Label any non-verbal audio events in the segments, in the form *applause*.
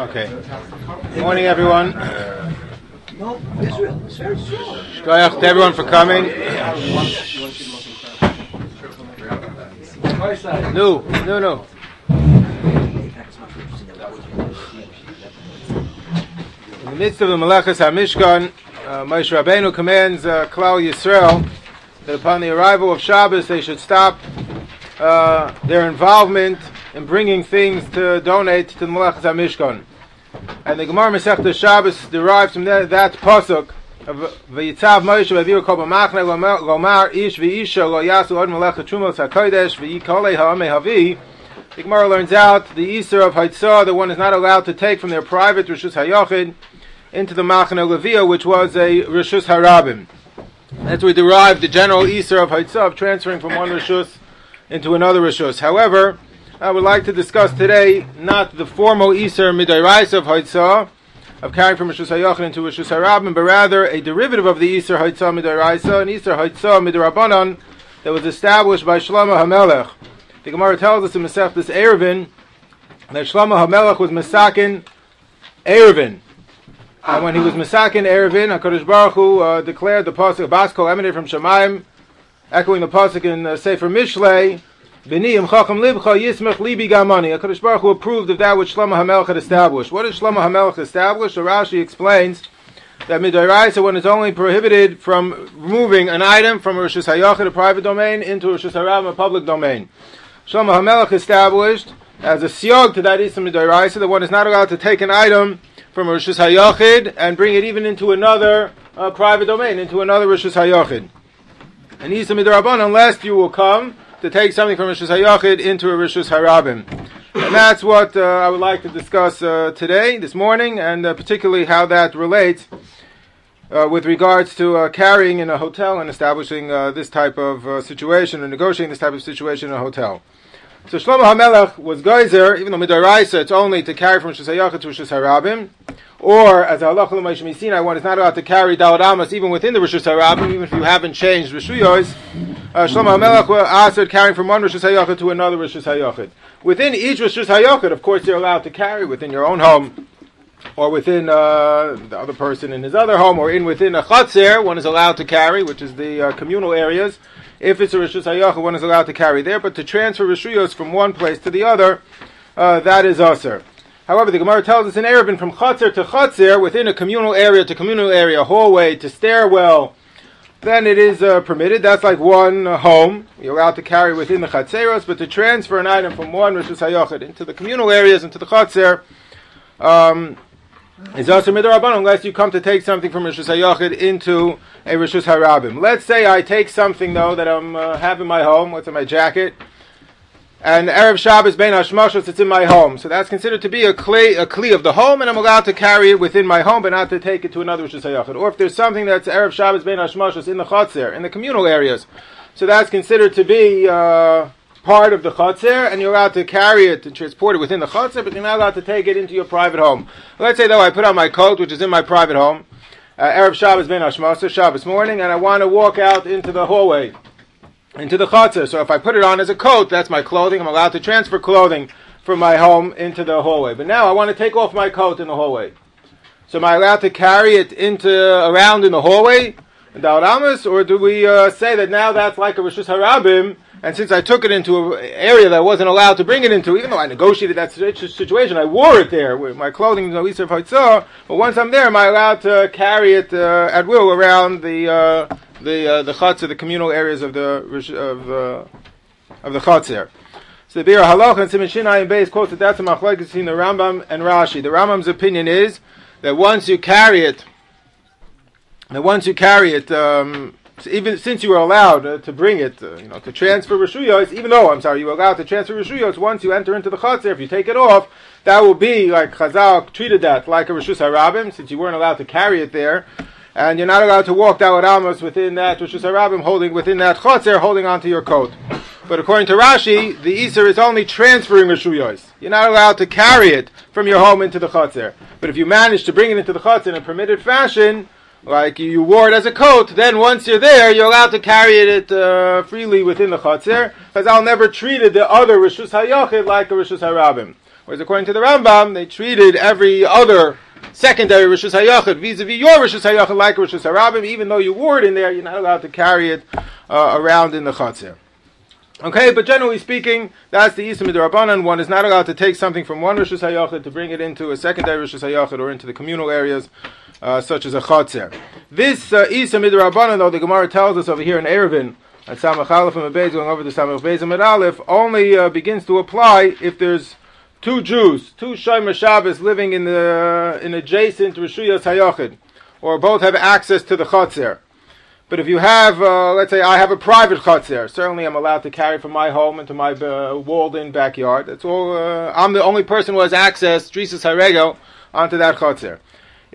Okay. Morning, everyone. No, Israel. It's very strong. To everyone for coming. No, no, no. In the midst of the Malachas HaMishkan, uh, Moshe Rabbeinu commands uh, Klal Yisrael that upon the arrival of Shabbos they should stop uh, their involvement in bringing things to donate to the Malachas HaMishkan. And the Gemara Masechta Shabbos derives from that, that pasuk of V'yitzav Moshe v'aviru kol b'machne gomar ish v'isha lo yasu od hakodesh v'yikolei havi the Gemara learns out the Easter of Haitzah, the one is not allowed to take from their private Rishus HaYochid into the Machane Levia, which was a Rishus HaRabim. That's where we derive the general Easter of Haitzah, of transferring from one Rishus into another Rishus. However, I would like to discuss today not the formal Easter Midairais of Haitzah, of carrying from Rishus HaYochid into Rishus HaRabim, but rather a derivative of the Easter Haitzah Midairaisa, an Easter Haitzah Midarabanan, that was established by Shlomo HaMelech. The Gemara tells us in Masechtas Eruvin that Shlomo HaMelech was Masakin Eruvin. And when he was Masakin Eruvin, HaKadosh Baruch Hu uh, declared the pasuk Basko emanated from Shemaim, echoing the pasuk in uh, Sefer Mishlei, B'niyim chacham libcha yismech libi gamani. HaKadosh Baruch Hu approved of that which Shlomo HaMelech had established. What did Shlomo HaMelech establish? So Rashi explains that midoraisa one is only prohibited from removing an item from Rosh Hashanah, a private domain, into Rosh Hashanah, a public domain. Shlomo HaMelech established as a siyog to that Isam Midoraisa that one is not allowed to take an item from Rosh Hayachid and bring it even into another uh, private domain, into another Rosh Hayachid. And Isam Midoraban, unless you will come to take something from Rosh Hayachid into a Rosh Harabim. And that's what uh, I would like to discuss uh, today, this morning, and uh, particularly how that relates uh, with regards to uh, carrying in a hotel and establishing uh, this type of situation or negotiating this type of situation in a hotel. So Shlomo HaMelech was geyser, even though midaraisa it's only to carry from Shusayachah to Rishus Harabim, or as Allah Sinai, one is not allowed to carry Daled Amos even within the Rishus Harabim, even if you haven't changed Rishuyos. Uh, Shlomo HaMelech asked carrying from one Rishus Hayachah to another Rishus Hayachah. Within each Rishus Hayachah, of course, you're allowed to carry within your own home or within uh, the other person in his other home, or in within a chatzir, one is allowed to carry, which is the uh, communal areas. If it's a rishus hayacha, one is allowed to carry there. But to transfer rishuyos from one place to the other, uh, that is usher. However, the Gemara tells us in Eruvin from chatzir to chatzir, within a communal area to communal area, hallway to stairwell, then it is uh, permitted. That's like one uh, home. You're allowed to carry within the chatzeros, but to transfer an item from one rishus hayachid into the communal areas, into the chatzir, um, is also midrabanan unless you come to take something from Rishus Hayachid into a Rishus Harabim. Let's say I take something though that I'm uh, have in my home, what's in my jacket, and Erev Shabbos Ben Hashmashos, it's in my home. So that's considered to be a kli, a kli of the home, and I'm allowed to carry it within my home, but not to take it to another Rishus Hayachid. Or if there's something that's Erev Shabbos Ben Hashmashos in the Chatzir, in the communal areas, so that's considered to be uh, part of the chatzir, and you're allowed to carry it and transport it within the chatzir, but you're not allowed to take it into your private home. Let's say though I put on my coat, which is in my private home, uh, Erev Shabbos ben Hashmasa, Shabbos morning, and I want to walk out into the hallway, into the chatzir. So if I put it on as a coat, that's my clothing. I'm allowed to transfer clothing from my home into the hallway. But now I want to take off my coat in the hallway. So am I allowed to carry it into around in the hallway? Or do we uh, say that now that's like a Rishus Harabim, and since I took it into an area that I wasn't allowed to bring it into, even though I negotiated that situation, I wore it there with my clothing, no Easter Haitzah, but once I'm there, am I allowed to carry it uh, at will around the uh, the uh, the chutzah, the communal areas of the of uh, of the chutzah? So the Bir and Simon Shinai Beis quotes that that's a machlekes between the Rambam and Rashi. The Rambam's opinion is that once you carry it, that once you carry it. Um, even since you were allowed uh, to bring it, uh, you know, to transfer rishuyos, even though I'm sorry, you were allowed to transfer rishuyos once you enter into the chatzir, if you take it off, that will be like Chazal treated that like a rishus harabim, since you weren't allowed to carry it there, and you're not allowed to walk down Amos within that rishus harabim, holding within that chatzir, holding onto your coat. But according to Rashi, the Isser is only transferring rishuyos. You're not allowed to carry it from your home into the chatzir. But if you manage to bring it into the chatzir in a permitted fashion, like you wore it as a coat, then once you're there, you're allowed to carry it uh, freely within the chatzir, because I'll never treated the other rishus hayachid like a rishus harabim. Whereas according to the Rambam, they treated every other secondary Rishus HaYachid vis-a-vis your Rishus HaYachid like a Rishus HaRabim, even though you wore it in there, you're not allowed to carry it uh, around in the Chatzir. Okay, but generally speaking, that's the Isa Midrabanan. One is not allowed to take something from one Rishus HaYachid to bring it into a secondary Rishus HaYachid or into the communal areas, uh, such as a Chatzir. This uh, Isa Midrabanan, though, the Gemara tells us over here in Eruvin, at Samach Aleph and Beis, going over to Samach Beis and Aleph, only uh, begins to apply if there's two Jews, two Shomer Shabbos living in the in adjacent Rishuyas Hayochid, or both have access to the Chatzir. But if you have, uh, let's say, I have a private chutzner, certainly I'm allowed to carry from my home into my uh, walled-in backyard. That's all. Uh, I'm the only person who has access, Drisas Haregel, onto that chutzner.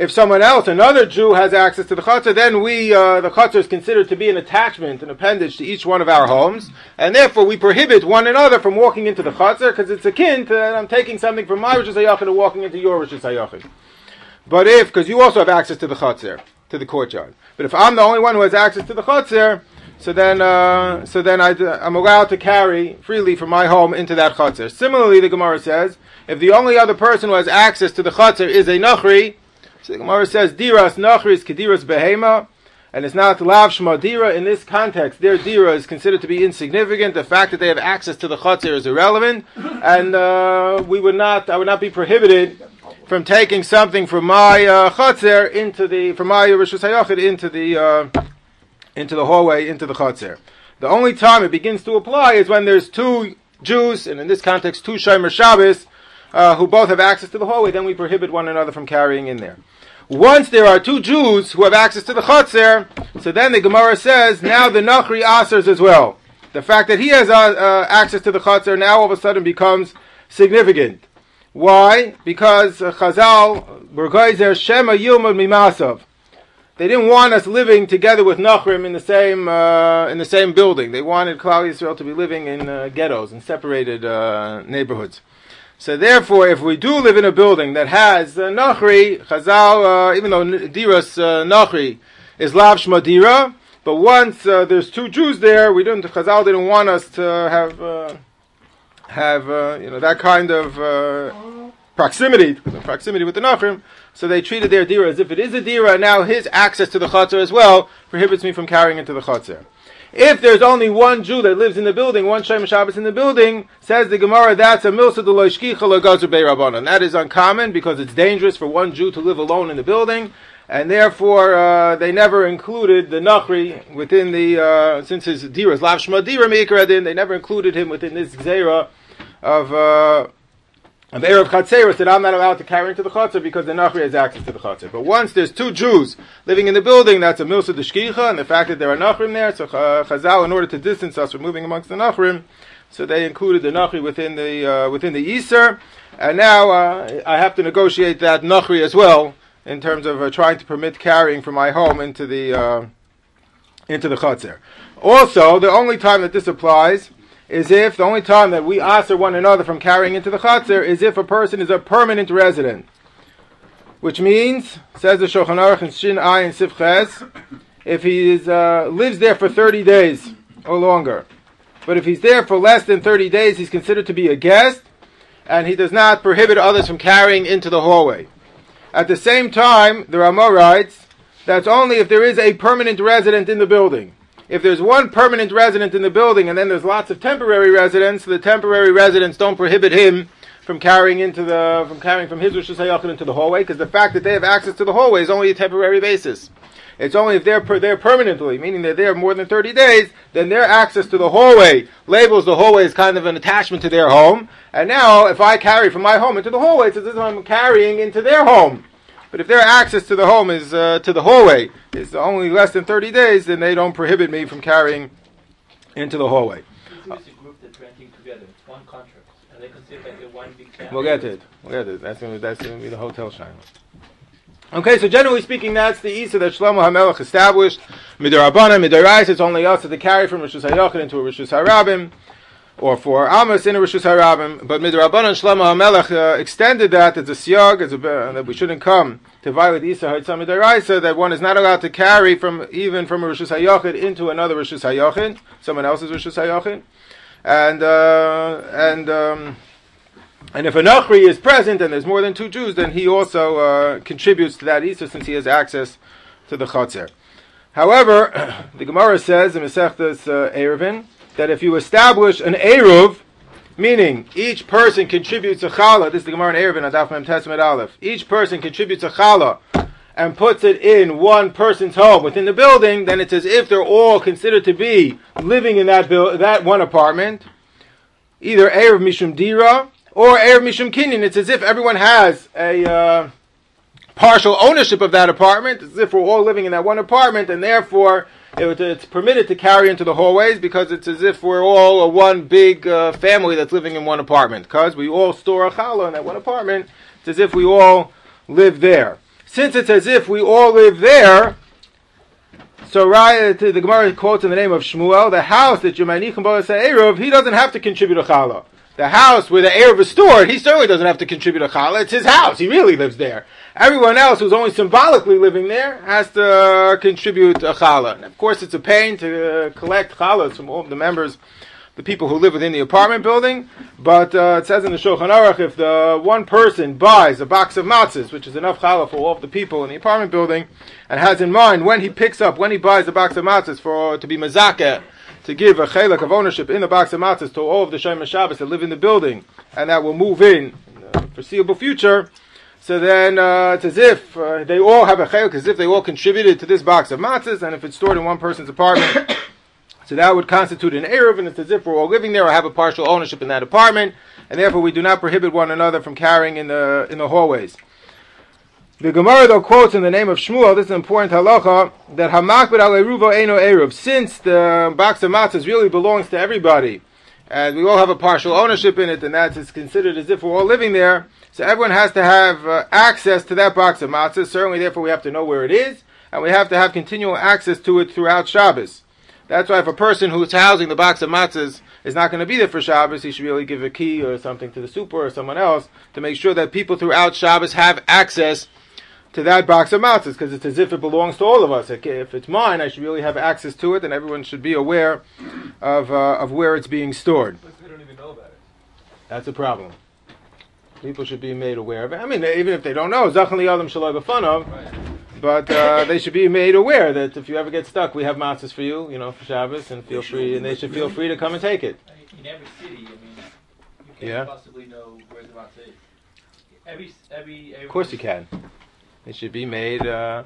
If someone else, another Jew, has access to the chutzner, then we, uh, the chutzner is considered to be an attachment, an appendage to each one of our homes, and therefore we prohibit one another from walking into the chutzner because it's akin to I'm taking something from my Rishus Hayachid and walking into your Rishus Hayachid. But if, because you also have access to the chutzner, to the courtyard. But if I'm the only one who has access to the chutzner, so then, uh, so then I, am allowed to carry freely from my home into that chutzner. Similarly, the Gemara says, if the only other person who has access to the chutzner is a nachri, so the Gemara says, diras nachri is kediras behema, and it's not lav shma dira. In this context, their dira is considered to be insignificant. The fact that they have access to the chutzner is irrelevant, and uh, we would not, I would not be prohibited from taking something from my uh, chotzer into the from my rishus hayachid into the uh, into the hallway into the chotzer. The only time it begins to apply is when there's two Jews, and in this context, two Shomer Shabbos, uh, who both have access to the hallway. Then we prohibit one another from carrying in there. Once there are two Jews who have access to the chotzer, so then the Gemara says now the Nachri asers as well. The fact that he has uh, uh, access to the chotzer now all of a sudden becomes significant. Why? Because uh, Chazal, Bergaizer Shema Yilmud Mimasav. They didn't want us living together with Nachrim in the same uh, in the same building. They wanted Klal Yisrael to be living in uh, ghettos and separated uh, neighborhoods. So therefore, if we do live in a building that has uh, Nachri, Chazal, uh, even though Diras uh, Nachri is Lav Shmadira, but once uh, there's two Jews there, we didn't. Chazal didn't want us to have uh, have uh, you know that kind of uh, proximity, proximity with the Nachrim. So they treated their dira as if it is a dira. Now his access to the chutzner as well prohibits me from carrying into the chutzner. If there's only one Jew that lives in the building, one Shem Shabbos in the building, says the Gemara, that's a milsa de And that is uncommon because it's dangerous for one Jew to live alone in the building and therefore uh, they never included the Nachri within the uh, since his dira is lav shma dira. They never included him within this zera of uh, of Erev that I'm not allowed to carry into the Chatzar because the Nachri has access to the Chatzar. But once there's two Jews living in the building, that's a Milsa Deshkicha, and the fact that there are Nachrim there, so Chazal, in order to distance us from moving amongst the Nachrim, so they included the Nachri within the uh, within the Easter, and now uh, I have to negotiate that Nachri as well in terms of uh, trying to permit carrying from my home into the uh, into the Chatzar. Also, the only time that this applies is if the only time that we answer one another from carrying into the chatzir is if a person is a permanent resident. Which means, says the Shulchan Aruch in Shin Ayin Sifches, if he is, uh, lives there for 30 days or longer. But if he's there for less than 30 days, he's considered to be a guest, and he does not prohibit others from carrying into the hallway. At the same time, the Ramah writes, that's only if there is a permanent resident in the building if there's one permanent resident in the building and then there's lots of temporary residents, the temporary residents don't prohibit him from carrying into the from carrying from his Rosh into the hallway because the fact that they have access to the hallway is only a temporary basis. It's only if they're per, there permanently, meaning they're there more than 30 days, then their access to the hallway labels the hallway as kind of an attachment to their home. And now, if I carry from my home into the hallway, it's as if I'm carrying into their home. But if their access to the home is uh, to the hallway is only less than 30 days, then they don't prohibit me from carrying into the hallway. We'll get it. We'll get it. That's going to, that's be the hotel shine. Okay, so generally speaking, that's the Isa that Shlomo HaMelech established. Midarabana, Midarais, it's only us to carry from Rosh Hashanah into a Rosh Hashanah or for Amos in a Rishus Harabim, but Midrabanan Shlomo HaMelech uh, extended that as a siyag, as a, uh, that we shouldn't come to violate Isa Haitzam that one is not allowed to carry from even from a Rishus Hayachid into another Rishus Hayachid, someone else's Rishus Hayachid, and uh, and um, And if a Nachri is present and there's more than two Jews, then he also uh, contributes to that Easter since he has access to the Chatzir. However, *coughs* the Gemara says in Masechtas uh, Eruvin that if you establish an Eruv, meaning each person contributes a challah, this is the Gemara in Eruvin, Adaf Mem Testament Aleph, each person contributes a challah and puts it in one person's home within the building, then it's as if they're all considered to be living in that, that one apartment, either Eruv Mishum Dira or Erev Mishum Kinyan, it's as if everyone has a uh, partial ownership of that apartment, as if we're all living in that one apartment, and therefore it, it's permitted to carry into the hallways because it's as if we're all a one big uh, family that's living in one apartment. Because we all store a challah in that one apartment, it's as if we all live there. Since it's as if we all live there, so Raya, the Gemara quotes in the name of Shmuel, the house that Yemanichim Bo Eruv, he doesn't have to contribute a challah the house where the Eruv is stored, he certainly doesn't have to contribute a challah. It's his house. He really lives there. Everyone else who's only symbolically living there has to contribute a challah. And of course, it's a pain to uh, collect challahs from all of the members, the people who live within the apartment building. But uh, it says in the Shulchan Aruch, if the one person buys a box of matzahs, which is enough challah for all of the people in the apartment building, and has in mind when he picks up, when he buys a box of matzahs for to be mazakeh, to give a chelak of ownership in the box of matzahs to all of the Shema Shabbos that live in the building and that will move in, in the foreseeable future. So then uh, it's as if uh, they all have a chelak, as if they all contributed to this box of matzahs, and if it's stored in one person's apartment, *coughs* so that would constitute an eruv, and it's as if we're all living there or have a partial ownership in that apartment, and therefore we do not prohibit one another from carrying in the in the hallways. The Gemara though quotes in the name of Shmuel, this is an important halacha, that Hamakpid al Eruvo Eino Eruv, since the box of matzahs really belongs to everybody, and we all have a partial ownership in it, and that is considered as if we're all living there, so everyone has to have uh, access to that box of matzahs, certainly therefore we have to know where it is, and we have to have continual access to it throughout Shabbos. That's why if a person who's housing the box of matzahs is not going to be there for Shabbos, he should really give a key or something to the super or someone else to make sure that people throughout Shabbos have access to that box of matzahs because it's as if it belongs to all of us. If it's mine, I should really have access to it, and everyone should be aware of uh, of where it's being stored. But they don't even know about it. That's a problem. People should be made aware of it. I mean, even if they don't know, zachan shalom fun of, but uh, they should be made aware that if you ever get stuck, we have matzahs for you, you know, for Shabbos, and feel free, and they should feel free to come and take it. In every city, I mean, you can't Yeah. possibly know where the matzah is. Every, every, every. Of course, you can. It should be made. Uh?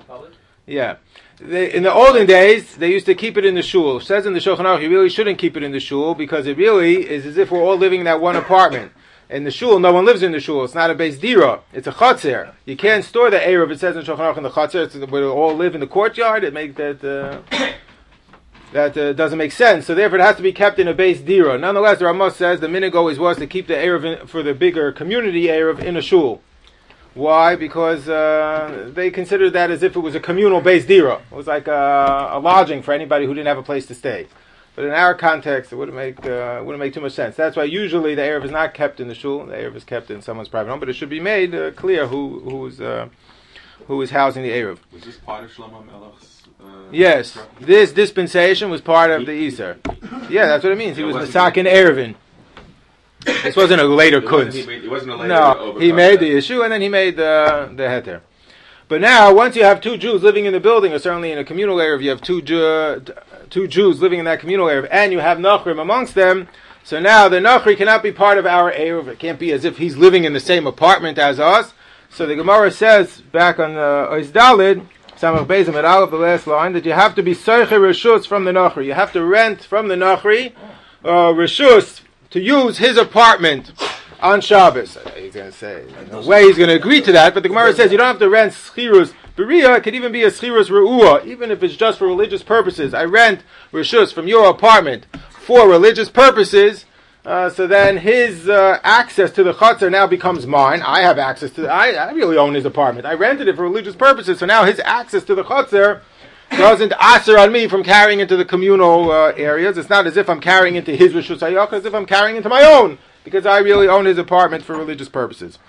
Yeah. They, in the olden days, they used to keep it in the shul. It says in the Shulchan Aruch, you really shouldn't keep it in the shul because it really is as if we're all living in that one apartment. In the shul, no one lives in the shul. It's not a base dira. It's a chutzir. You can't store the eruv. It says in Shulchan Aruch in the chutzir, it's they all live in the courtyard. It makes that uh, that uh, doesn't make sense. So therefore, it has to be kept in a base dira. Nonetheless, the Ramos says the minig always was to keep the eruv for the bigger community eruv in a shul. Why? Because uh, they considered that as if it was a communal based dira. It was like a, a lodging for anybody who didn't have a place to stay. But in our context, it wouldn't make uh, wouldn't make too much sense. That's why usually the erev is not kept in the shul. The erev is kept in someone's private home. But it should be made uh, clear who who's uh, who is housing the erev. Was this part of Shlomo Melech's? Uh, Yes, this dispensation was part of the Easter. Yeah, that's what it means. He was wasn't- Masakin Eruvin. This wasn't a later kunz. he made, it wasn't a later No, he made the issue and then he made the the heter. But now, once you have two Jews living in the building, or certainly in a communal area, if you have two Jew, two Jews living in that communal area, and you have Nachrim amongst them, so now the Nachri cannot be part of our Erev. It can't be as if he's living in the same apartment as us. So the Gemara says back on the Ois Dalid, Samach Bezim at of the last line, that you have to be Seicher Rishus from the Nachri. You have to rent from the Nachri uh, Rishus to use his apartment on Shabbos. He's going to say, no way he's going to agree to that, but the Gemara says you don't have to rent schirus. Beria it could even be a schirus re'ua, even if it's just for religious purposes. I rent Rishus from your apartment for religious purposes. Uh, so then his uh, access to the chutzner now becomes mine. I have access to. The, I, I really own his apartment. I rented it for religious purposes. So now his access to the chutzner doesn't answer on me from carrying into the communal uh, areas. It's not as if I'm carrying into his rishus hayach, as if I'm carrying into my own because I really own his apartment for religious purposes.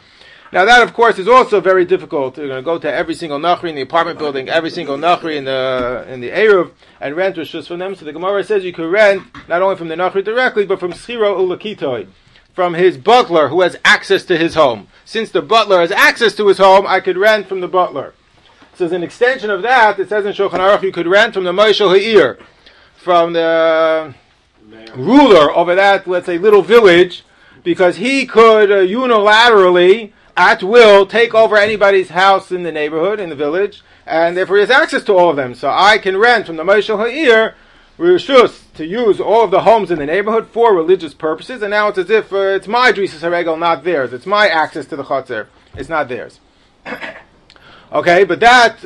Now that, of course, is also very difficult. You're going to go to every single nachri in the apartment building, every single nachri in the in the eruv, and rent rishus from them. So the Gemara says you can rent not only from the nachri directly, but from schiro ulakitoi, from his butler who has access to his home. Since the butler has access to his home, I could rent from the butler. So as an extension of that, it says in Shulchan Aruch you could rent from the Moshel Ha'ir, from the ruler over that, let's say, little village, because he could uh, unilaterally, at will, take over anybody's house in the neighborhood, in the village, and therefore he has access to all of them. So I can rent from the Moshel Ha'ir Rishus to use all of the homes in the neighborhood for religious purposes, and now it's as if uh, it's my Drisas Haregel, not theirs. It's my access to the Chatzar. It's not theirs. *coughs* okay, but that,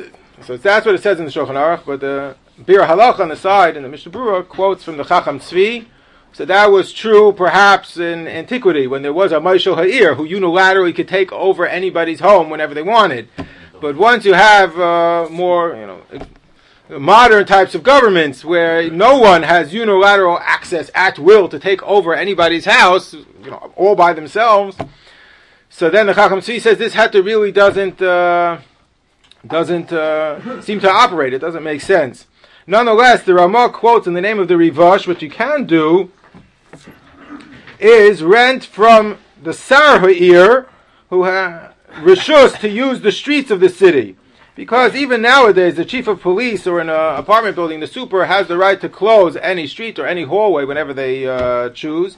so that's what it says in the Shulchan Aruch, but the Biur Halacha on the side in the Mishnah Berurah quotes from the Chacham Tzvi, so that was true perhaps in antiquity when there was a Moshel Ha'ir who unilaterally could take over anybody's home whenever they wanted. But once you have uh, more, you know, modern types of governments where no one has unilateral access at will to take over anybody's house, you know, all by themselves. So then the Chacham Tzvi says this heter really doesn't uh, doesn't uh, seem to operate. It doesn't make sense. Nonetheless, the Ramah quotes in the name of the Rivash, what you can do is rent from the Sar Ha'ir, who has rishus to use the streets of the city. Because even nowadays, the chief of police or in an apartment building, the super has the right to close any street or any hallway whenever they uh, choose.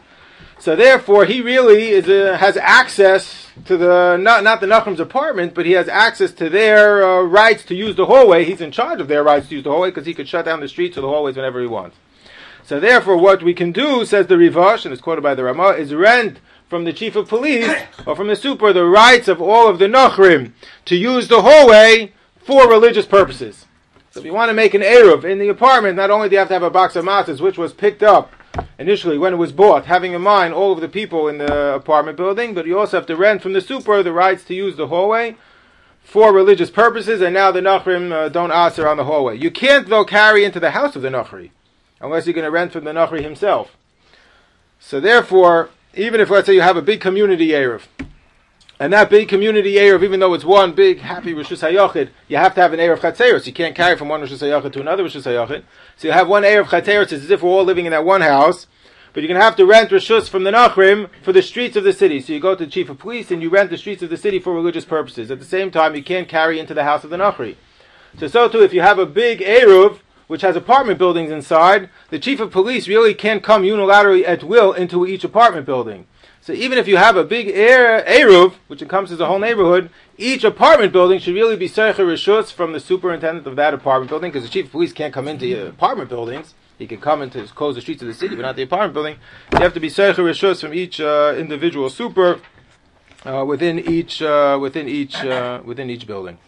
So therefore, he really is a, has access to the not not the Nachum's apartment, but he has access to their uh, rights to use the hallway. He's in charge of their rights to use the hallway because he could shut down the streets or the hallways whenever he wants. So therefore, what we can do, says the Rivash, and it's quoted by the Ramah, is rent from the chief of police *coughs* or from the super the rights of all of the Nachrim to use the hallway for religious purposes. So if you want to make an Eruv in the apartment, not only do you have to have a box of matzahs, which was picked up initially when it was bought, having in mind all of the people in the apartment building, but you also have to rent from the super the rights to use the hallway for religious purposes, and now the Nachrim uh, don't answer on the hallway. You can't, though, carry into the house of the Nachri, unless you're going to rent from the Nachri himself. So therefore, even if, let's say, you have a big community Eruv, and that big community Erev, even though it's one big happy Rosh Hashanah, you have to have an Erev Chatzeros. You can't carry from one Rosh Hashanah to another Rosh Hashanah. So you have one Erev Chatzeros, it's as if we're all living in that one house. But you're going to have to rent Rishus from the Nachrim for the streets of the city. So you go to the chief of police and you rent the streets of the city for religious purposes. At the same time, you can't carry into the house of the Nachri. So, so too, if you have a big Eruv, which has apartment buildings inside, the chief of police really can't come unilaterally at will into each apartment building. So even if you have a big air, Eruv, which encompasses a whole neighborhood, each apartment building should really be Sercha Rishus from the superintendent of that apartment building, because the chief of police can't come into apartment buildings. He can come into close the streets of the city, but not the apartment building. So you have to be Sercha Rishus from each uh, individual super uh, within each uh, within each uh, within each building.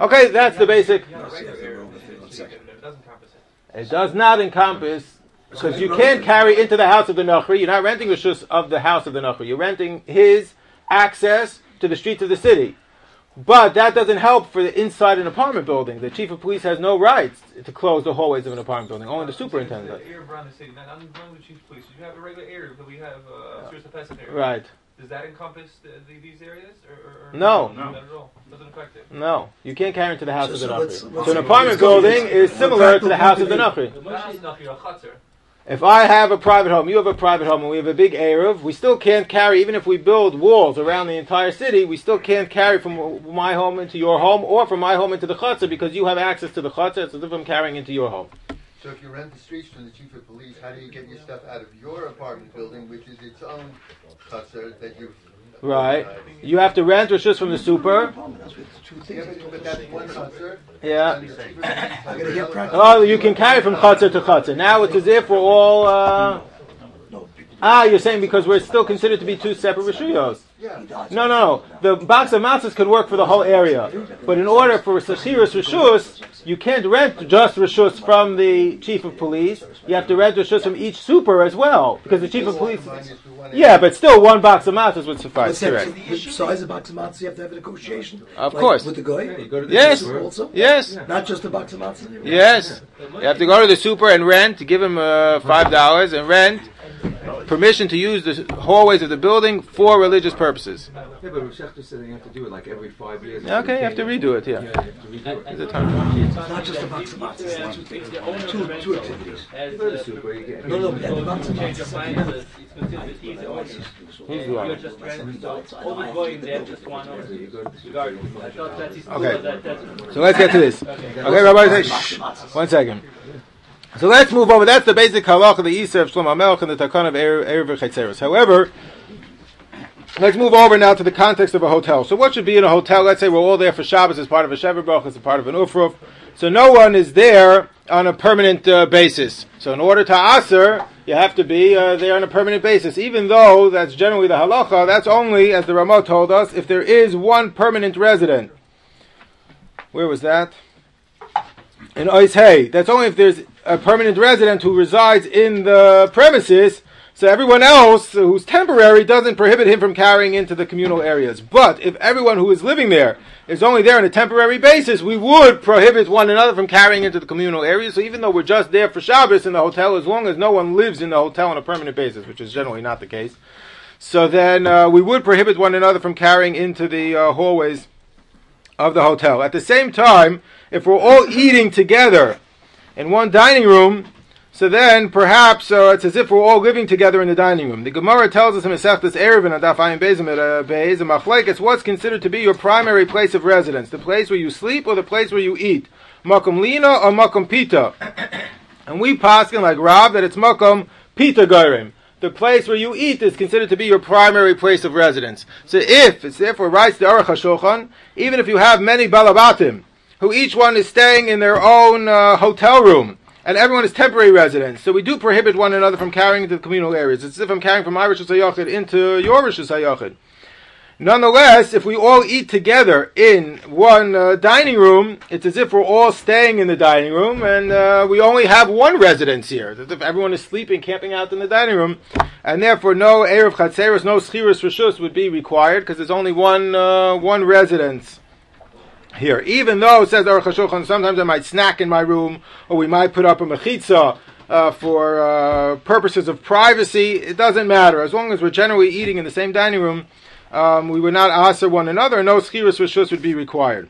Okay, that's the basic. It does not encompass because you can't carry into the house of the Nachri. You're not renting the shus of the house of the Nachri. You're renting his access to the streets of the city. But that doesn't help for the inside an apartment building. The chief of police has no rights to close the hallways of an apartment building. Only the superintendent. The area around the city. Not, not the chief of police. You have a regular area, but we have uh, serious offensive area. Right. Does that encompass the, the, these areas? Or, or, or No. Not at all. Doesn't affect it. No, you can't carry into the house So- of the so let's- Nachri. So an apartment building is similar to the house of the Nachri. If I have a private home, you have a private home, and we have a big Eruv, we still can't carry, even if we build walls around the entire city, we still can't carry from my home into your home or from my home into the chutzah because you have access to the chutzah. It's as if I'm carrying into your home. So if you rent the streets from the chief of police, how do you get your stuff out of your apartment building, which is its own chutzner that you? Right. You have to rent Rishus from the super. Yeah, chutzner. Oh, you can carry from chutzah to chutzah. Now it's as if we're all. Uh, ah, you're saying because we're still considered to be two separate rishuyos. Yeah. No, no, no. The box of matzahs could work for the whole area. But in order for Sachiris Rishus, you can't rent just Rishus from the chief of police. You have to rent Rishus from each super as well. Because the chief of police. Minus the one Yeah, but still one box of matzahs would suffice. What's that? Correct. The size of box of matzah, you have to have a negotiation. Of Like course. With the guy. Yes. Also. Yes. Not just a box of matzah. Yes. You have to go to the super and rent, give him uh, $5 and rent. Permission to use the hallways of the building for religious purposes. Yeah, but Roshechta said you have to do it like every five years. Okay, you have to redo it, yeah. Yeah, you have to redo it. Is it time? Not just the box matzah. It's two things. Two, two activities. You go to the super, you get- No, no, but the box Change your matzah. finances, it's considered easy already. Who's You're going? just trying to always going there just one hour. You go to the super. Regardless. I thought that is Okay. So let's get to this. Okay, Rabbi, say, shh, one second. So let's move over. That's the basic halach of the Isa of Shlomo Melech and the Takon of Erev V'Chetzeres. However, let's move over now to the context of a hotel. So what should be in a hotel? Let's say we're all there for Shabbos as part of a Shever as a part of an Ufruf. So no one is there on a permanent uh, basis. So in order to Aser, you have to be uh, there on a permanent basis. Even though that's generally the halacha, that's only, as the Ramah told us, if there is one permanent resident. Where was that? in Ois Hay. That's only if there's a permanent resident who resides in the premises. So everyone else who's temporary doesn't prohibit him from carrying into the communal areas. But if everyone who is living there is only there on a temporary basis, we would prohibit one another from carrying into the communal areas. So even though we're just there for Shabbos in the hotel, as long as no one lives in the hotel on a permanent basis, which is generally not the case, so then uh, we would prohibit one another from carrying into the uh, hallways of the hotel. At the same time, if we're all eating together in one dining room, so then perhaps uh, it's as if we're all living together in the dining room. The Gemara tells us in Masechtas Eruvin and Daf Ayin Bezim at uh, Beis and Machlekes what's considered to be your primary place of residence, the place where you sleep or the place where you eat, Makom Lina or Makom Pita. *coughs* And we paskin like Rav that it's Makom Pita Gorim. The place where you eat is considered to be your primary place of residence. So if it's therefore writes the Aruch HaShulchan, even if you have many balabatim, who each one is staying in their own uh, hotel room, and everyone is temporary residents. So we do prohibit one another from carrying into the communal areas. It's as if I'm carrying from my Rishus HaYachid into your Rishus HaYachid. Nonetheless, if we all eat together in one uh, dining room, it's as if we're all staying in the dining room, and uh, we only have one residence here. It's as if everyone is sleeping, camping out in the dining room, and therefore no Erev Chatzeros, no Schiris Rishus would be required, because there's only one, uh, one residence here. Even though, says Aruch HaShulchan, sometimes I might snack in my room, or we might put up a mechitza uh, for uh, purposes of privacy, it doesn't matter. As long as we're generally eating in the same dining room, um, we would not answer one another, no schiris rishus would be required.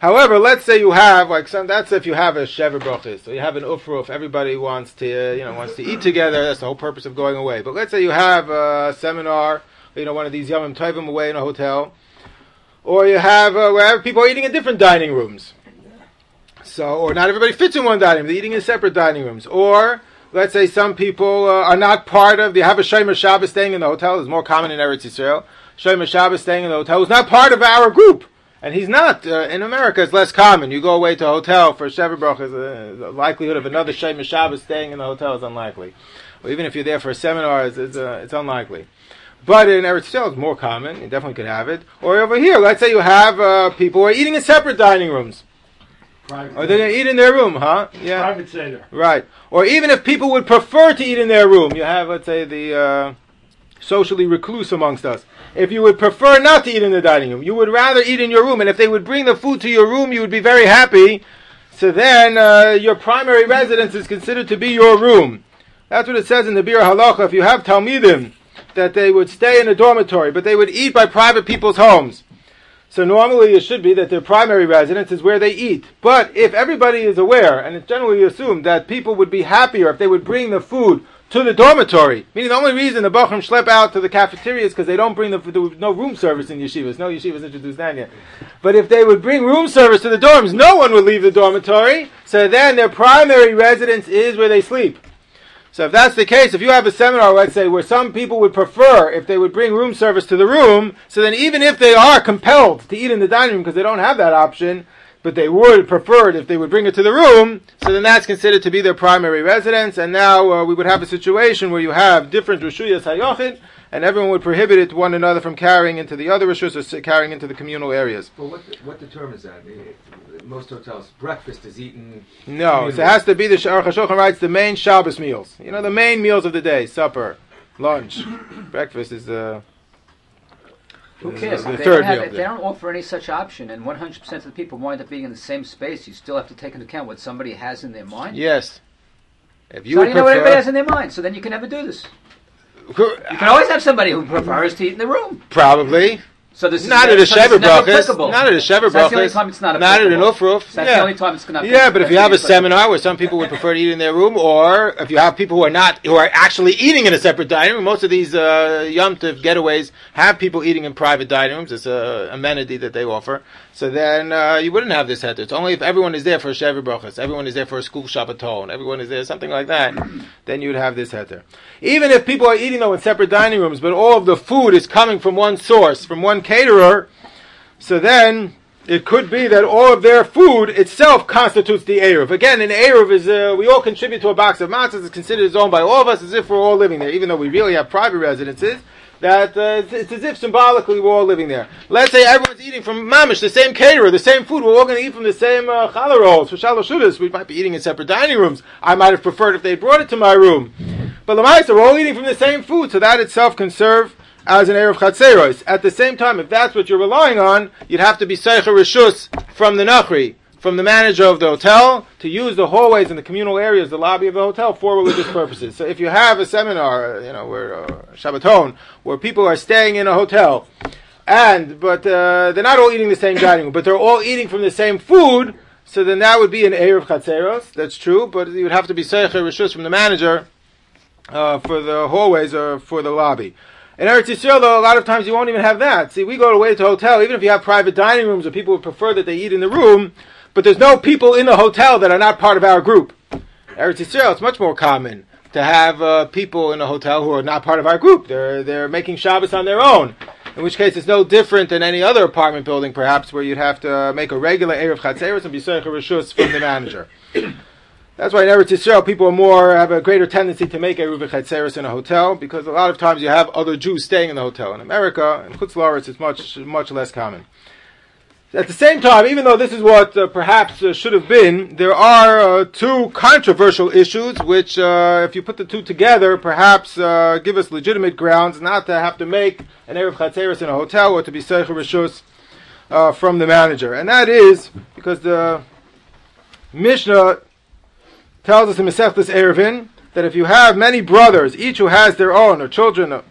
However, let's say you have like some. That's if you have a sheva brachos, so you have an ufruf. Everybody wants to, uh, you know, wants to eat together. That's the whole purpose of going away. But let's say you have a seminar, you know, one of these yomim tovim away in a hotel, or you have uh, people are eating in different dining rooms. So, or not everybody fits in one dining room; they're eating in separate dining rooms. Or let's say some people uh, are not part of. They have a Shomer Shabbos staying in the hotel. It's more common in Eretz Yisrael. Shomer Shabbos staying in the hotel is not part of our group. And he's not. Uh, in America, it's less common. You go away to a hotel for Shever Baruch, uh, the likelihood of another Shomer Shabbos staying in the hotel is unlikely. Or even if you're there for a seminar, it's, it's, uh, it's unlikely. But in Eretz Yisrael, it's more common. You definitely could have it. Or over here, let's say you have uh, people who are eating in separate dining rooms. Private or they're going to eat in their room, huh? Yeah. Private Seder. Right. Or even if people would prefer to eat in their room, you have, let's say, the uh, socially recluse amongst us. If you would prefer not to eat in the dining room, you would rather eat in your room, and if they would bring the food to your room, you would be very happy. So then, uh, your primary residence is considered to be your room. That's what it says in the Biur Halacha. If you have Talmidim, that they would stay in a dormitory, but they would eat by private people's homes. So normally it should be that their primary residence is where they eat. But if everybody is aware, and it's generally assumed that people would be happier if they would bring the food to the dormitory, meaning the only reason the Bachram schlep out to the cafeteria is because they don't bring the was no room service in yeshivas. No yeshivas introduced that yet. But if they would bring room service to the dorms, no one would leave the dormitory. So then their primary residence is where they sleep. So if that's the case, if you have a seminar, let's say, where some people would prefer if they would bring room service to the room, so then even if they are compelled to eat in the dining room because they don't have that option, but they would prefer it if they would bring it to the room, so then that's considered to be their primary residence, and now uh, we would have a situation where you have different Rishuyas Hayochid, and everyone would prohibit it one another from carrying into the other Rishus or carrying into the communal areas. But what, what determines that? Most hotels, breakfast is eaten. No, so it has to be the Aruch HaShulchan writes the main Shabbos meals. You know, the main meals of the day: supper, lunch, breakfast is the. Who cares? The If they, don't have, if they don't offer any such option, and 100% of the people wind up being in the same space, you still have to take into account what somebody has in their mind. Yes. If you so how do you know what everybody has in their mind? So then you can never do this. You can always have somebody who prefers to eat in the room. Probably. So this is Not at a so Sheva Brachos. Not at a Shever So that's the only time it's not Not at an. Ufruf. So that's yeah. the only time it's going to Yeah, but if you have a seminar where some people would prefer to eat in their room, or if you have people who are not, who are actually eating in a separate dining room, most of these uh, Yom Tov getaways have people eating in private dining rooms. It's a amenity that they offer. So then uh, you wouldn't have this heter. It's only if everyone is there for a Sheva Brachos, everyone is there for a school Shabbaton, everyone is there, something like that, then you'd have this heter. Even if people are eating though in separate dining rooms, but all of the food is coming from one source, from one caterer, so then it could be that all of their food itself constitutes the Eruv. Again, an Eruv is, uh, we all contribute to a box of matzahs. It's considered as owned by all of us as if we're all living there, even though we really have private residences. That uh, it's, it's as if symbolically we're all living there. Let's say everyone's eating from mamish, the same caterer, the same food. We're all going to eat from the same uh, challah rolls for. We might be eating in separate dining rooms. I might have preferred if they brought it to my room. But Lamaisa, we're all eating from the same food, so that itself can serve as an Erev Chatzeros. At the same time, if that's what you're relying on, you'd have to be Seicher Rishus from the Nachri, from the manager of the hotel, to use the hallways and the communal areas, the lobby of the hotel, for religious *coughs* purposes. So if you have a seminar, you know, where, uh, Shabbaton, where people are staying in a hotel, and, but, uh, they're not all eating the same *coughs* dining room, but they're all eating from the same food, so then that would be an Erev Chatzeros, that's true, but you would have to be Seicher Rishus from the manager, uh, for the hallways or for the lobby. In Eretz Yisrael, though, a lot of times you won't even have that. See, we go away to a hotel, even if you have private dining rooms or people would prefer that they eat in the room, but there's no people in the hotel that are not part of our group. Eretz Yisrael, it's much more common to have uh, people in a hotel who are not part of our group. They're they're making Shabbos on their own. In which case, it's no different than any other apartment building, perhaps, where you'd have to uh, make a regular Erev Chatzeros and be Rishus from the manager. That's why in Eretz Yisrael, people are more have a greater tendency to make Eruv Chetzeres in a hotel because a lot of times you have other Jews staying in the hotel. In America, in Chutz it's much much less common. At the same time, even though this is what uh, perhaps uh, should have been, there are uh, two controversial issues which, uh, if you put the two together, perhaps uh, give us legitimate grounds not to have to make an Erev Chatzeres in a hotel or to be Seicher Rishus uh, from the manager. And that is because the Mishnah tells us in Masechtas Eruvin that if you have many brothers, each who has their own, or children,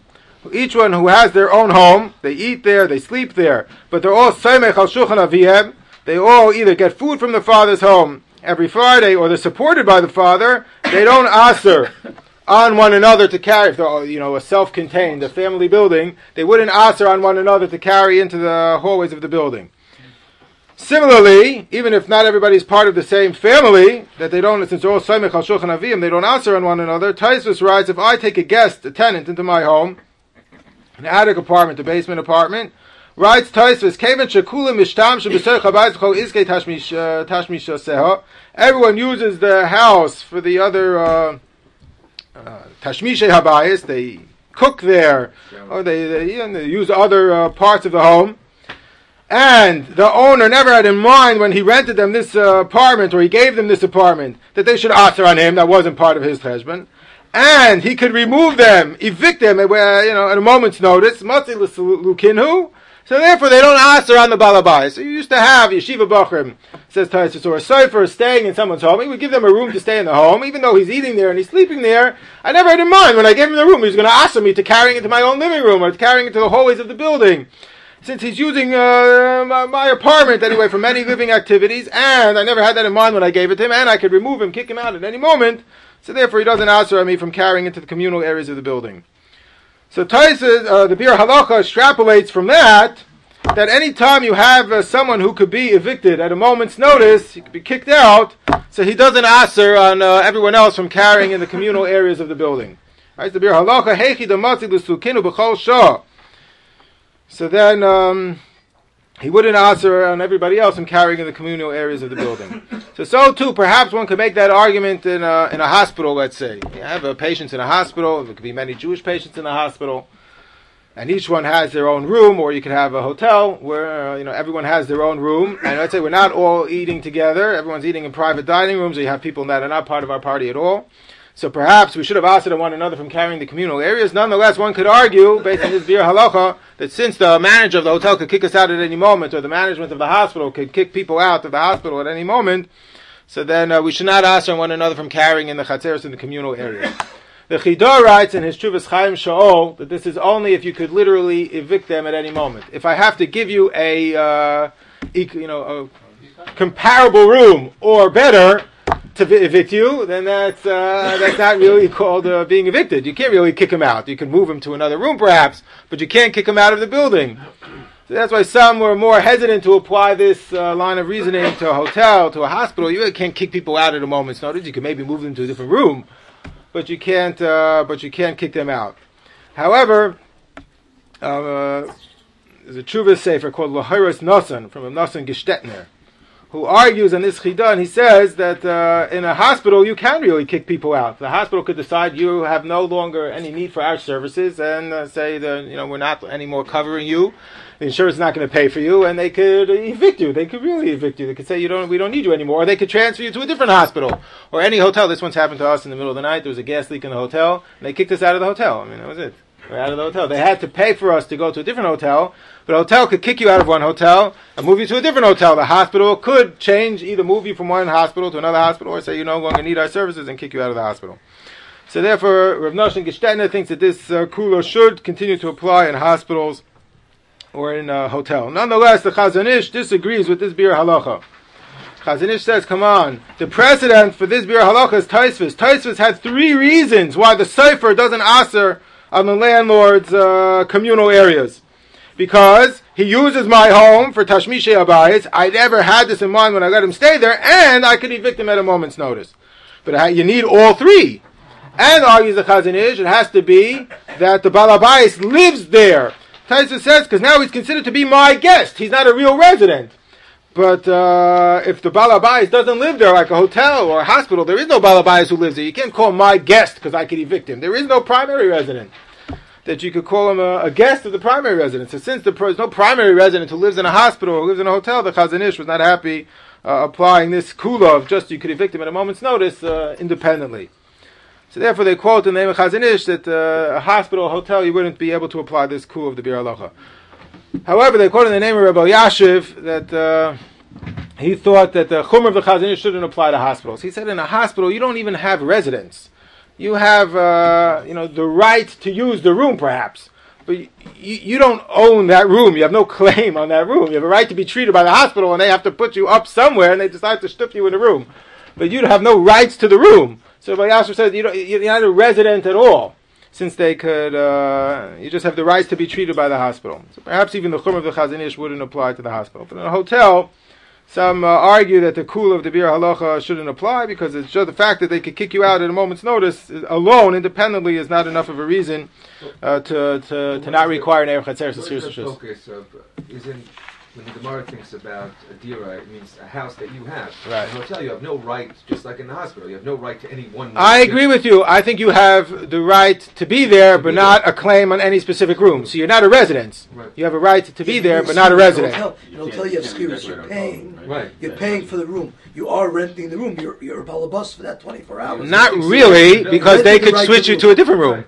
each one who has their own home, they eat there, they sleep there, but they're all Seimech al Shulchan Avihem, they all either get food from the father's home every Friday, or they're supported by the father, they don't *coughs* aser on one another to carry, if they're, you know, a self-contained, a family building, they wouldn't aser on one another to carry into the hallways of the building. Similarly, even if not everybody's part of the same family, that they don't, since they're all Shulchan Avim, they don't answer on one another, Taisus writes, if I take a guest, a tenant, into my home, an attic apartment, a basement apartment, writes Taisus, Kevan Shekula Mishtam Iske Tashmish uh, Everyone uses the house for the other uh, uh, Habayis, they cook there, or they, they, you know, they use other uh, parts of the home and the owner never had in mind when he rented them this uh, apartment or he gave them this apartment that they should answer on him. That wasn't part of his cheshbon. And he could remove them, evict them, uh, you know, at a moment's notice. Lukinhu. So therefore, they don't answer on the balabai. So you used to have yeshiva bachrim, says Taisus, or a sofer staying in someone's home. He would give them a room to stay in the home, even though he's eating there and he's sleeping there. I never had in mind when I gave him the room, he was going to ask me to carrying it to my own living room or to carrying it to the hallways of the building since he's using uh, my, my apartment anyway for many living activities, and I never had that in mind when I gave it to him, and I could remove him, kick him out at any moment, so therefore he doesn't answer me from carrying into the communal areas of the building. So Taisa, uh, the Biur Halacha extrapolates from that, that any time you have uh, someone who could be evicted at a moment's notice, he could be kicked out, so he doesn't answer on uh, everyone else from carrying in the communal areas of the building. Right? The Biur Halacha, Hechi Damatzi Lusukinu B'chol Shah. So then um, he wouldn't answer on everybody else from carrying in the communal areas of the building. *coughs* so so too, perhaps one could make that argument in a, in a hospital. Let's say you have a patient in a hospital. There could be many Jewish patients in a hospital, and each one has their own room. Or you could have a hotel where uh, you know everyone has their own room. And let's say we're not all eating together. Everyone's eating in private dining rooms. Or you have people that are not part of our party at all. So perhaps we should have asked one another from carrying the communal areas. Nonetheless, one could argue, based on this biur halacha, that since the manager of the hotel could kick us out at any moment, or the management of the hospital could kick people out of the hospital at any moment, so then uh, we should not ask one another from carrying in the chatzeros in the communal areas. The Chida writes in his Chuvas Chaim Sha'al that this is only if you could literally evict them at any moment. If I have to give you a, uh, you know, a comparable room or better to vi- evict you, then that's uh, that's not really called uh, being evicted. You can't really kick him out. You can move him to another room, perhaps, but you can't kick him out of the building. So that's why some were more hesitant to apply this uh, line of reasoning to a hotel, to a hospital. You really can't kick people out at a moment's notice. You can maybe move them to a different room, but you can't. Uh, but you can't kick them out. However, uh, there's a Chuvah sefer called L'horos Nosson from a Nosson Gestetner, who argues on this chida, and he says that uh, in a hospital you can really kick people out. The hospital could decide you have no longer any need for our services, and uh, say that you know we're not anymore covering you. The insurance is not going to pay for you, and they could evict you. They could really evict you. They could say you don't, we don't need you anymore, or they could transfer you to a different hospital or any hotel. This once happened to us in the middle of the night. There was a gas leak in the hotel, and they kicked us out of the hotel. I mean, that was it. We're out of the hotel. They had to pay for us to go to a different hotel, but a hotel could kick you out of one hotel and move you to a different hotel. The hospital could change, either move you from one hospital to another hospital, or say you no longer need our services and kick you out of the hospital. So therefore, Rav Nosson Gestetner thinks that this uh, kula should continue to apply in hospitals or in a hotel. Nonetheless, the Chazon Ish disagrees with this biur halacha. Chazon Ish says, come on, the precedent for this biur halacha is Tosfos. Tosfos had three reasons why the cipher doesn't answer on the landlord's uh, communal areas. Because he uses my home for Tashmishe Abayis. I never had this in mind when I let him stay there, and I could evict him at a moment's notice. But you need all three. And argues the Chazon Ish, it has to be that the Balabais lives there. Taisa says, because now he's considered to be my guest. He's not a real resident. But uh, if the Balabais doesn't live there, like a hotel or a hospital, there is no Balabais who lives there. You can't call my guest because I could evict him. There is no primary resident that you could call him a, a guest of the primary resident. So since the, there's no primary resident who lives in a hospital or lives in a hotel, the Chazon Ish was not happy uh, applying this kula of just you could evict him at a moment's notice uh, independently. So therefore, they quote in the name of Chazon Ish that uh, a hospital, hotel, you wouldn't be able to apply this kula of the Biur. However, they quote in the name of Rav Elyashiv that uh, he thought that the chumra of the Chazon Ish shouldn't apply to hospitals. He said in a hospital, you don't even have residents. You have, uh, you know, the right to use the room, perhaps. But you, you don't own that room. You have no *laughs* claim on that room. You have a right to be treated by the hospital, and they have to put you up somewhere, and they decide to stuff you in a room. But you have no rights to the room. So Rabbi Yasser said you you're not a resident at all, since they could. Uh, you just have the rights to be treated by the hospital. So perhaps even the chum of the Chazon Ish wouldn't apply to the hospital. But in a hotel, some uh, argue that the kula of the biur halacha shouldn't apply because it's just the fact that they could kick you out at a moment's notice alone, independently, is not enough of a reason uh, to, to, to not require an eruv chatzeiros Where's the sirsus. focus of isn't when the Gemara thinks about a dira, it means a house that you have. Right. In a hotel, you have no right, just like in the hospital, you have no right to any one. I agree with you. I think you have the right to be there, but not a claim on any specific room. So you're not a resident. Right. You have a right to be Yeah, there, but not a skiers. resident. Hotel, in a hotel, you have skiers. You're paying. Right. You're paying for the room. You are renting the room. You're you're a balabas for that 24 hours. Not really, because they could switch you to a different room.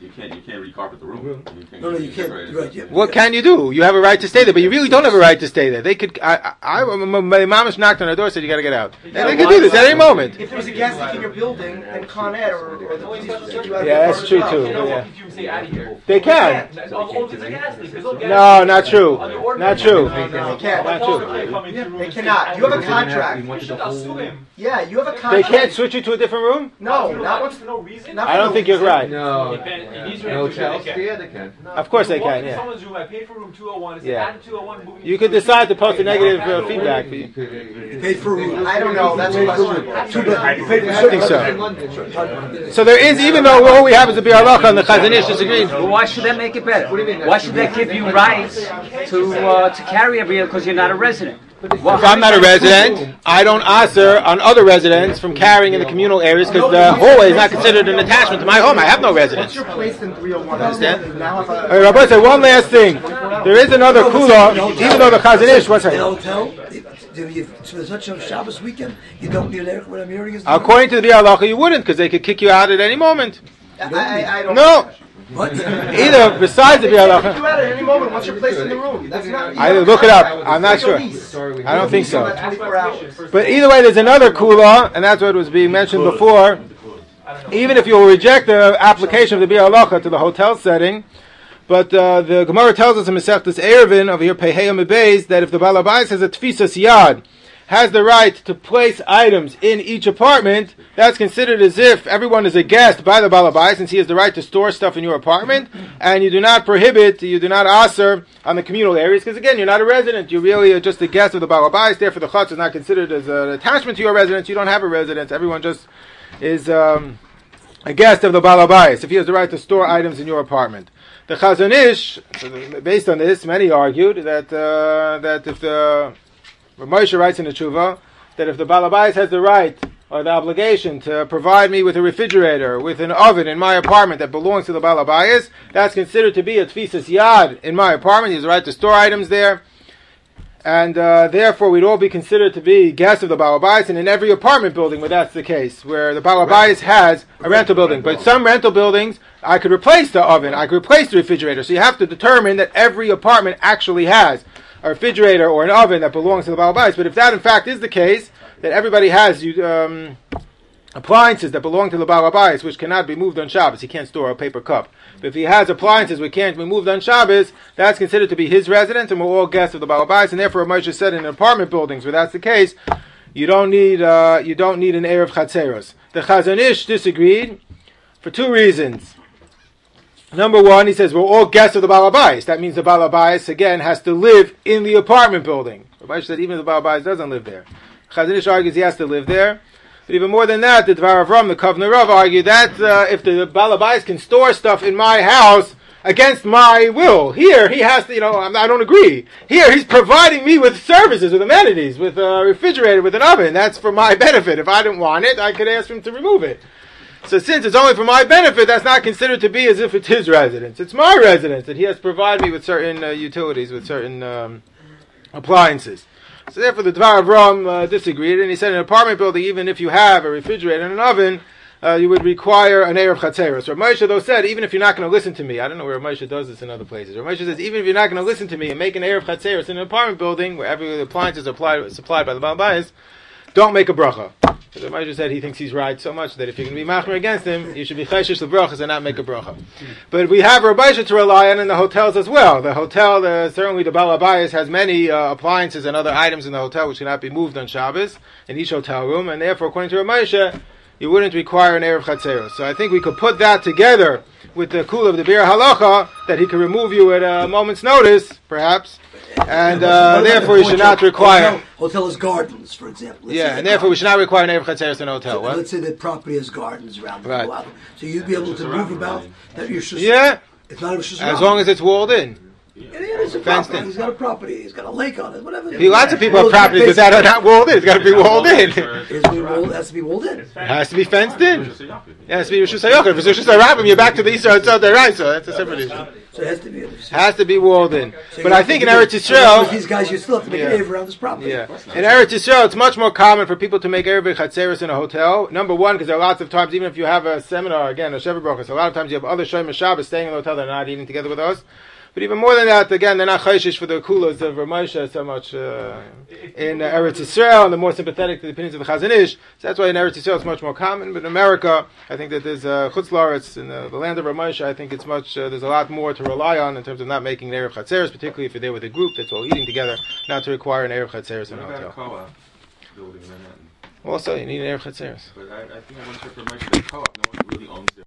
You can't, you can't recarpet the room. You can't No, no, you can't. Right, yeah. What can you do? You have a right to stay there, but you really don't have a right to stay there. They could. I, I, I my mamash knocked on her door, and said you got to get out. And they could do this at any moment. If there was a gas leak in your building, and Con Ed or, or the police would take you out of Yeah, that's true too. Yeah. what? If you say out of here. They can. That's all- oh, it's a gas leak. There's no gas No, leak. not true. Not true. no, no, They can't. Not true. can't come into rooms They cannot. You have a "I Because they didn't have- contract. you wanted should the not sue whole- him. Yeah, you have a They contract. can't switch you to a different room. No, not once. for no reason. not I don't for think no you're reason. right. No. In Pen- in these In rooms, hotels, they can. yeah, they can. Of course they can. Yeah. Someone's room. I paid for room 201. It's Yeah. added 201. moving You to could 202. decide to post a negative uh, feedback. You could, uh, paid for room. I don't know. That's a question. Too. You paid for I think so. So there is, even though all we have is a biur halacha and the Chazon Ish disagrees. Well, why should that make it better? What do you mean? Why should that give you rights to uh, to carry every because you're not a resident? Well, If I'm not a resident, I don't answer on other residents from carrying in the communal areas because the hallway is not considered an attachment to my home. I have no residence. Once you're placed in 301, Understand? you now. All right, Rabbi, say one last thing. There is another kula, even though the Chazon Ish, what's In a that? hotel, if such a Shabbos weekend, you don't need an What I'm hearing is According to the biur halacha, you wouldn't because they could kick you out at any moment. I, I, I don't. No, What? *laughs* either besides the biur Kick you halacha. out at any moment once you're placed in the room. That's not. I look it up. I'm not It's like a sure. Sorry, I don't think so. About 24 hours. But either way, there's another kula, and that's what was being mentioned before. I don't know. even if you'll reject the application of the Biur Halacha to the hotel setting, but uh, the Gemara tells us in Masechtas Eruvin over here, Peheyam Beis, that if the Balabais has a Tfisas Yad, has the right to place items in each apartment, that's considered as if everyone is a guest by the Balabais, since he has the right to store stuff in your apartment, and you do not prohibit, you do not assur on the communal areas, because again, you're not a resident, you're really uh, just a guest of the Balabais, therefore the Chutz. Is not considered as an attachment to your residence, you don't have a residence, everyone just is um, a guest of the Balabais, if he has the right to store items in your apartment. The Chazon Ish, so based on this, many argued that uh, that if the Rav Moshe writes in the Tshuva that if the Balabais has the right or the obligation to provide me with a refrigerator, with an oven in my apartment that belongs to the Balabais, that's considered to be a Tfisas Yad in my apartment. He has the right to store items there. And uh, therefore, we'd all be considered to be guests of the Balabais, and in every apartment building where that's the case, where the Balabais has a rental building. But some rental buildings, I could replace the oven, I could replace the refrigerator. So you have to determine that every apartment actually has a refrigerator or an oven that belongs to the Balabais. But if that in fact is the case, that everybody has you, um, appliances that belong to the Balabais, which cannot be moved on Shabbos, he can't store a paper cup. But if he has appliances which can't be moved on Shabbos, that's considered to be his residence, and we're all guests of the Balabais. And therefore, Moshe said in apartment buildings where that's the case, you don't need uh, you don't need an eruv chatzeiros. The Chazon Ish disagreed for two reasons. Number one, he says we're all guests of the Balabais. That means the Balabais again has to live in the apartment building. Rabbi said even the Balabais doesn't live there. Chazon Ish argues he has to live there. But even more than that, the Dvar Avram, the Kovner Rav, argued that uh, if the Balabais can store stuff in my house against my will, here he has to, you know, I don't agree. Here he's providing me with services, with amenities, with a refrigerator, with an oven. That's for my *laughs* benefit. If I didn't want it, I could ask him to remove it. So since it's only for my benefit, that's not considered to be as if it's his residence. It's my residence that he has provided me with certain uh, utilities, with certain um, appliances. So therefore, the Dvar Avram uh, disagreed, and he said an apartment building, even if you have a refrigerator and an oven, uh, you would require an eruv chatzeiros. Rav Moshe though said, even if you're not going to listen to me, I don't know where Rav Moshe does this in other places. Rav Moshe says, even if you're not going to listen to me and make an eruv chatzeiros in an apartment building where every appliance is applied, supplied by the Balbayas, don't make a bracha. Because Rav Moshe said he thinks he's right so much that if you're going to be machmer against him, you should be cheshish the brachas and not make a bracha. But we have Moshe to rely on in the hotels as well. The hotel, the, certainly the Balabayas has many uh, appliances and other items in the hotel which cannot be moved on Shabbos in each hotel room, and therefore, according to Moshe, you wouldn't require an Eruv Chatzeiros. So I think we could put that together with the kula of the Biur Halacha, that he could remove you at a moment's notice, perhaps, and uh, therefore the you should not require. Hotel, hotel has gardens, for example. Let's Yeah, and therefore we should not require an Eruv Chatzeiros in a hotel. So What? Let's say the property has gardens around the Right. block. So you'd be able to move about that you're just Yeah, It's not a shus- as long as it's walled in. Yeah, yeah, it's a fenced property. in. He's got a property. He's got a lake on it. Whatever. Be- Lots of people Well, have properties it's that are not walled in. It's got to be walled in. It's been walled, it has to be walled in. It has to be fenced in. Just a yaakov. Yeah, it has to be Rishus Hayachid. If it's Rishus Harabim, you're back to the Yisrael Tzad Deraisa. That's a separate issue. So it has to be. Has to be walled in. So But I think in do- Eretz Yisrael, with these guys, you still have to make Yeah. an Eruv around this property. Yeah. In Eretz Yisrael, it's much more common for people to make Eruv Chatzeiros in a hotel. Number one, because there are lots of times, even if you have a seminar, again, a Sheva Brachos, a lot of times you have other Shomer Shabbos staying in the hotel, they're not eating together with us. But even more than that, again, they're not chayshish for the kulas of Ramosha so much uh, in uh, Eretz Yisrael, and they're more sympathetic to the opinions of the Chazon Ish. So that's why in Eretz Yisrael it's much more common. But in America, I think that there's uh, Chutz in uh, the land of Ramosha, I think it's much, uh, there's a lot more to rely on in terms of not making an Eruv Chatzeiros, particularly if you're there with a group that's all eating together, not to require an Eruv Chatzeiros in a hotel. building in Manhattan? Also, you need an Eruv Chatzeiros. But I, I think I went to for Moshe that co-op. No one really owns their